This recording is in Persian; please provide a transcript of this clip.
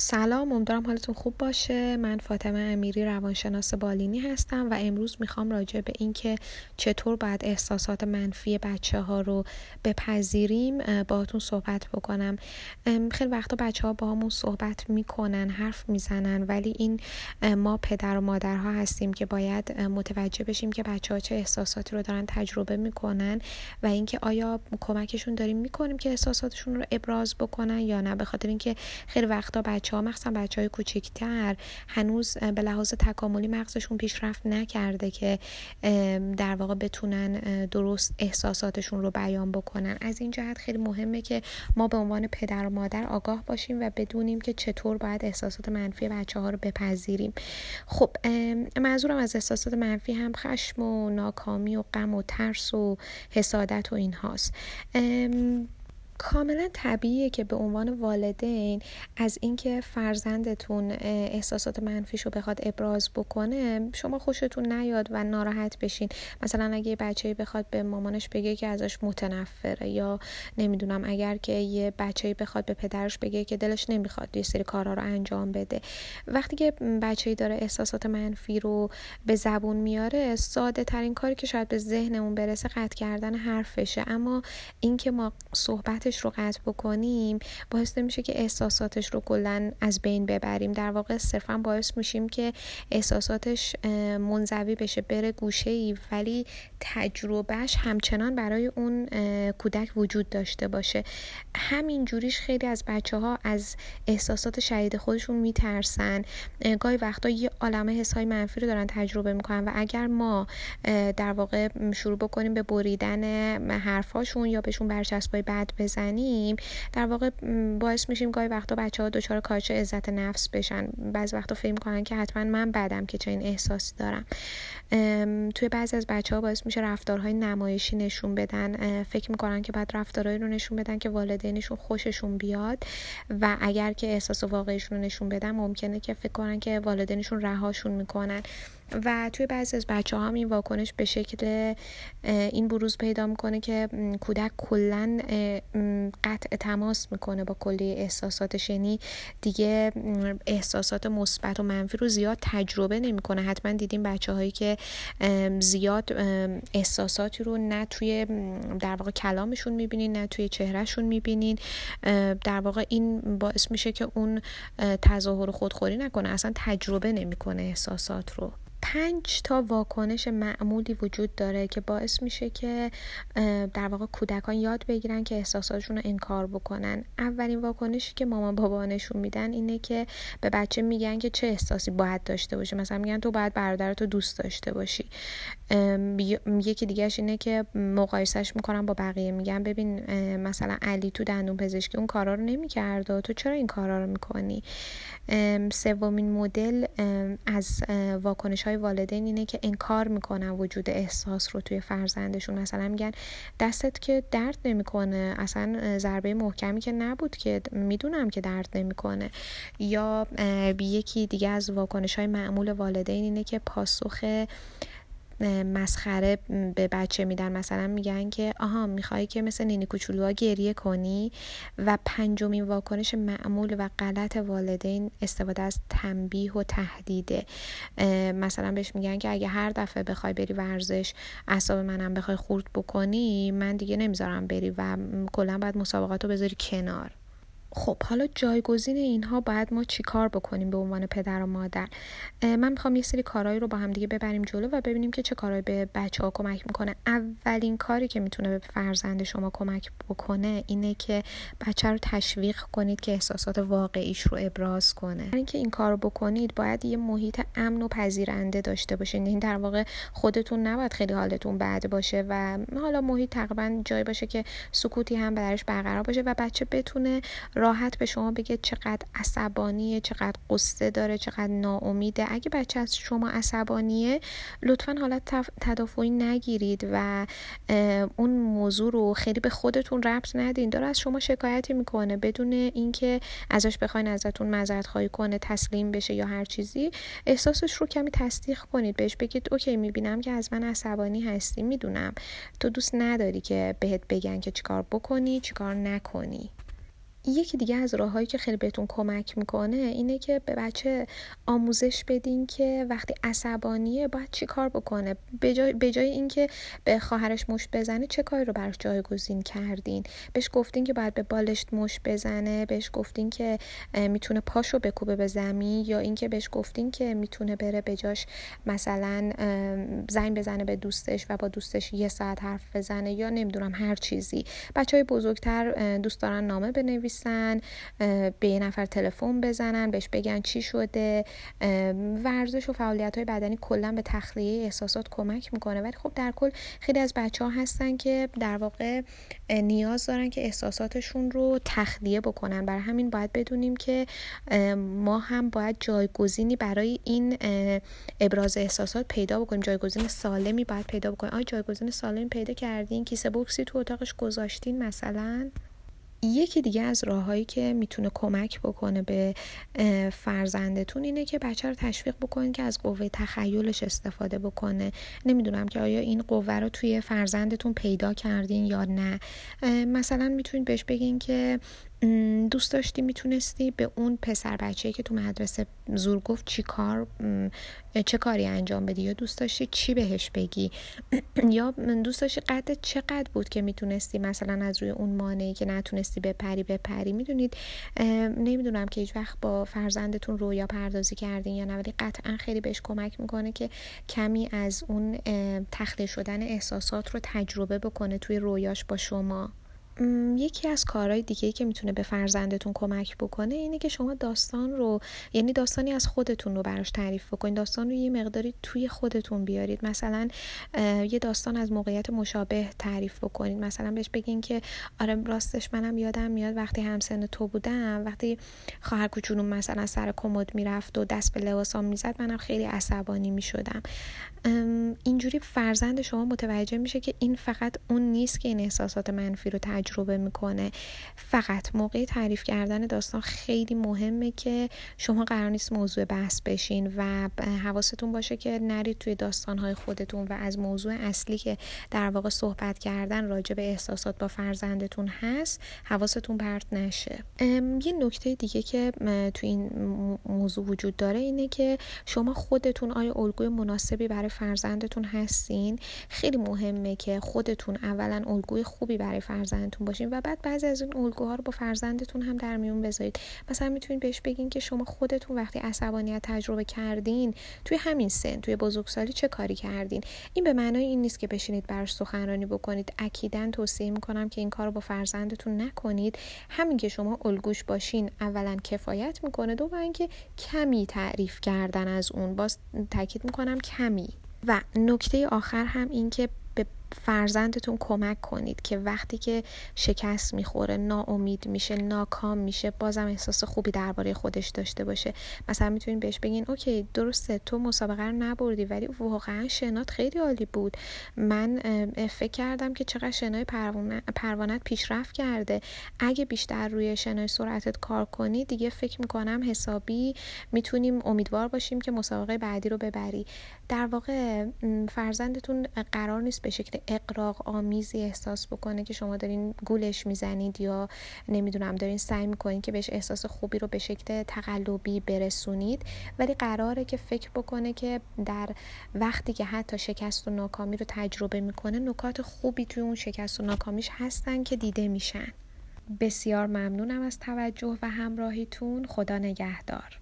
سلام امیدوارم حالتون خوب باشه. من فاطمه امیری روانشناس بالینی هستم و امروز می‌خوام راجع به اینکه چطور باید احساسات منفی بچه ها رو بپذیریم باهاتون صحبت بکنم. خیلی وقتا بچه ها با همون صحبت می‌کنن حرف می‌زنن ولی این ما پدر و مادرها هستیم که باید متوجه بشیم که بچه ها چه احساساتی رو دارن تجربه می‌کنن و اینکه آیا کمکشون داریم می‌کنیم که احساساتشون رو ابراز بکنن یا نه. به خاطر اینکه خیلی وقتا بچه بچه ها مخصوصا بچه های کوچکتر هنوز به لحاظ تکاملی مغزشون پیشرفت نکرده که در واقع بتونن درست احساساتشون رو بیان بکنن. از این جهت خیلی مهمه که ما به عنوان پدر و مادر آگاه باشیم و بدونیم که چطور باید احساسات منفی بچه ها رو بپذیریم. خب منظورم از احساسات منفی هم خشم و ناکامی و غم و ترس و حسادت و این هاست کاملا طبیعیه که به عنوان والدین از اینکه فرزندتون احساسات منفیش بخواد ابراز بکنه شما خوشتون نیاد و ناراحت بشین. مثلا اگه یه بچه بخواد به مامانش بگه که ازش متنفره یا نمی‌دونم اگر که یه بچه بخواد به پدرش بگه که دلش نمی‌خواد یه سری کارها رو انجام بده. وقتی که بچه داره احساسات منفی رو به زبون میاره ساده ترین کاری که شاید به ذهنمون برسه قطع کردن حرفشه. اما اینکه ما صحبت رو قطع بکنیم باعث نمیشه که احساساتش رو کلا از بین ببریم. در واقع صرفا باعث میشیم که احساساتش منزوی بشه بره گوشه ای ولی تجربهش همچنان برای اون کودک وجود داشته باشه. همین جوریش خیلی از بچه ها از احساسات شدید خودشون میترسن. گاهی وقتا یه عالمه حس های منفی رو دارن تجربه می‌کنن و اگر ما در واقع شروع بکنیم به بریدن حرفاشون یا بهشون برچسبای بد بزنیم بزنیم. در واقع باعث میشیم گاهی وقتا بچه ها دچار کاهش عزت نفس بشن. بعضی وقتا فکر کنن که حتما من بدم که چه این احساسی دارم. توی بعضی از بچه ها باعث میشه رفتارهای نمایشی نشون بدن. فکر می‌کنن که بعد رفتارهایی رو نشون بدن که والدینشون خوششون بیاد و اگر که احساس واقعیشون رو نشون بدن ممکنه که فکر کنن که والدینشون رهاشون می‌کنن. و توی بعضی از بچه ها هم این واکنش به شکل این بروز پیدا می‌کنه که کودک کلا قطع تماس می‌کنه با کلی احساساتش یعنی دیگه احساسات مثبت و منفی رو زیاد تجربه نمی‌کنه. حتما دیدیم بچه هایی که زیاد احساساتی رو نه توی در واقع کلامشون می‌بینین نه توی چهرهشون می‌بینین. در واقع این باعث میشه که اون تظاهر خودخوری نکنه. اصلا تجربه نمی‌کنه احساسات رو. پنج تا واکنش معمولی وجود داره که باعث میشه که در واقع کودکان یاد بگیرن که احساساتشون رو انکار بکنن. اولین واکنشی که مامان بابا نشون میدن اینه که به بچه میگن که چه احساسی باید داشته باشه مثلا میگن تو باید برادرتو دوست داشته باشی. یکی دیگهش اینه که مقایسهش می‌کنن با بقیه. میگن ببین مثلا علی تو دندون پزشکی اون کارا رو نمی‌کرد تو چرا این کارا رو می‌کنی؟ سومین مدل از واکنش های والدین اینه که انکار می‌کنن وجود احساس رو توی فرزندشون. مثلا میگن دستت که درد نمی‌کنه. اصلا ضربه محکمی که نبود که می‌دونم که درد نمی‌کنه. یا یکی دیگه از واکنش های معمول والدین اینه که پاسخ مسخره به بچه میدن. مثلا میگن که آها می‌خوای که مثل نینی کوچولوها گریه کنی و پنجمین واکنش معمول و غلط والدین استفاده از تنبیه و تهدیده. مثلا بهش میگن که اگه هر دفعه بخوای بری ورزش اعصاب منم بخوای خورد بکنی من دیگه نمی‌ذارم بری و کلا باید مسابقات رو بذاری کنار. خب حالا جایگزین اینها باید ما چیکار بکنیم به عنوان پدر و مادر؟ من می‌خوام یه سری کارهایی رو با هم دیگه ببریم جلو و ببینیم که چه کارهایی به بچه ها کمک می‌کنه. اولین کاری که می‌تونه به فرزند شما کمک بکنه اینه که بچه رو تشویق کنید که احساسات واقعیش رو ابراز کنه. برای اینکه این کار رو بکنید باید یه محیط امن و پذیرنده داشته باشید این در واقع خودتون نباید خیلی حالتون بد باشه و حالا محیط تقریبا جایی باشه که سکوتی هم درش برقرار باشه و بچه بتونه راحت به شما بگه چقدر عصبانیه چقدر قصه داره چقدر ناامیده. اگه بچه از شما عصبانیه لطفا حالت تدافعی نگیرید و اون موضوع رو خیلی به خودتون ربط ندین. داره از شما شکایتی می‌کنه. بدون اینکه ازش بخواین ازتون معذرت خواهی کنه تسلیم بشه یا هر چیزی احساسش رو کمی تصدیق کنید. بهش بگید اوکی می‌بینم که از من عصبانی هستی می‌دونم. تو دوست نداری که بهت بگن که چیکار بکنی چیکار نکنی. یکی دیگه از راههایی که خیلی بهتون کمک می‌کنه اینه که به بچه آموزش بدین که وقتی عصبانیه باید چی کار بکنه. به جای, به جای اینکه به خواهرش مشت بزنه چه کاری رو براش جایگزین کردین؟ بهش گفتین که باید به بالشت مشت بزنه بهش گفتین که می‌تونه پاشو بکوبه به زمین یا اینکه بهش گفتین که می‌تونه بره به جاش مثلا زنگ بزنه به دوستش و با دوستش یه ساعت حرف بزنه یا نمی‌دونم هر چیزی. بچه های بزرگتر دوست دارن نامه بنویسن به یه نفر تلفن بزنن بهش بگن چی شده. ورزش و فعالیت های بدنی کلا به تخلیه احساسات کمک می‌کنه. ولی خب در کل خیلی از بچه ها هستن که در واقع نیاز دارن که احساساتشون رو تخلیه بکنن. برای همین باید بدونیم که ما هم باید جایگزینی برای این ابراز احساسات پیدا بکنیم. جایگزین سالمی باید پیدا بکنیم. آیا جایگزین سالمی پیدا کردین؟ کیسه بوکسی تو اتاقش گذاشتین مثلا؟ یکی دیگه از راههایی که می‌تونه کمک بکنه به فرزندتون اینه که بچه رو تشویق بکنین که از قوه تخیلش استفاده بکنه. نمی‌دونم که آیا این قوه رو توی فرزندتون پیدا کردین یا نه. مثلا می‌تونید بهش بگین که دوست داشتی می‌تونستی به اون پسر بچه که تو مدرسه زور گفت چی کار چه کاری انجام بدی یا دوست داشتی چی بهش بگی؟ یا دوست داشتی قد چقدر بود که می‌تونستی مثلا از روی اون مانعی که نتونستی بپری بپری؟ می‌دونید نمی‌دونم که هیچ وقت با فرزندتون رویا پردازی کردین یا نه ولی قطعا خیلی بهش کمک می‌کنه که کمی از اون تخلیه شدن احساسات رو تجربه بکنه توی رویاش با شما. یکی از کارهای دیگه که می‌تونه به فرزندتون کمک بکنه اینه که شما داستان رو یعنی داستانی از خودتون رو براش تعریف بکنید داستان رو یه مقداری توی خودتون بیارید. مثلا یه داستان از موقعیت مشابه تعریف بکنید مثلا بهش بگین که آره راستش منم یادم میاد وقتی همسن تو بودم وقتی خواهر کوچولوم مثلا سر کمد می‌رفت و دست به لباسام می‌زد منم خیلی عصبانی می‌شدم. اینجوری فرزند شما متوجه میشه که این فقط اون نیست که این احساسات منفی رو تجربه می‌کنه. فقط موقع تعریف کردن داستان خیلی مهمه که شما قرار نیست موضوع بحث بشین و حواستون باشه که نرید توی داستانهای خودتون و از موضوع اصلی که در واقع صحبت کردن راجع به احساسات با فرزندتون هست حواستون پرت نشه. یه نکته دیگه که توی این موضوع وجود داره اینه که شما خودتون آیا الگوی مناسبی برای فرزندتون هستین؟ خیلی مهمه که خودتون اولا الگوی خوبی برای فرزندتون باشین و بعد بعضی از این الگوها رو با فرزندتون هم در میون بذارید. مثلا می‌تونید بهش بگین که شما خودتون وقتی عصبانیت تجربه کردین توی همین سن توی بزرگسالی چه کاری کردین؟ این به معنای این نیست که بشینید براش سخنرانی بکنید. اکیدا توصیه می‌کنم که این کار رو با فرزندتون نکنید. همین که شما الگوش باشین اولا کفایت می‌کنه. دو اینکه کمی تعریف کردن از اون. باز تاکید می‌کنم کمی. و نکته آخر هم این که فرزندتون کمک کنید که وقتی که شکست می‌خوره ناامید میشه ناکام میشه بازم احساس خوبی درباره خودش داشته باشه. مثلا می‌تونید بهش بگین اوکی درسته تو مسابقه رو نبردی ولی واقعا شنات خیلی عالی بود. من فکر کردم که چقدر شنای پروانت پیشرفت کرده. اگه بیشتر روی شنای سرعتت کار کنی دیگه فکر می‌کنم حسابی می‌تونیم امیدوار باشیم که مسابقه بعدی رو ببری. در واقع فرزندتون قرار نیست به شکل اقراق آمیزی احساس بکنه که شما دارین گولش می‌زنید یا نمی‌دونم دارین سعی می‌کنید که بهش احساس خوبی رو به شکل تقلبی برسونید. ولی قراره که فکر بکنه که در وقتی که حتی شکست و ناکامی رو تجربه می‌کنه نکات خوبی توی اون شکست و ناکامیش هستن که دیده میشن. بسیار ممنونم از توجه و همراهیتون. خدا نگهدار.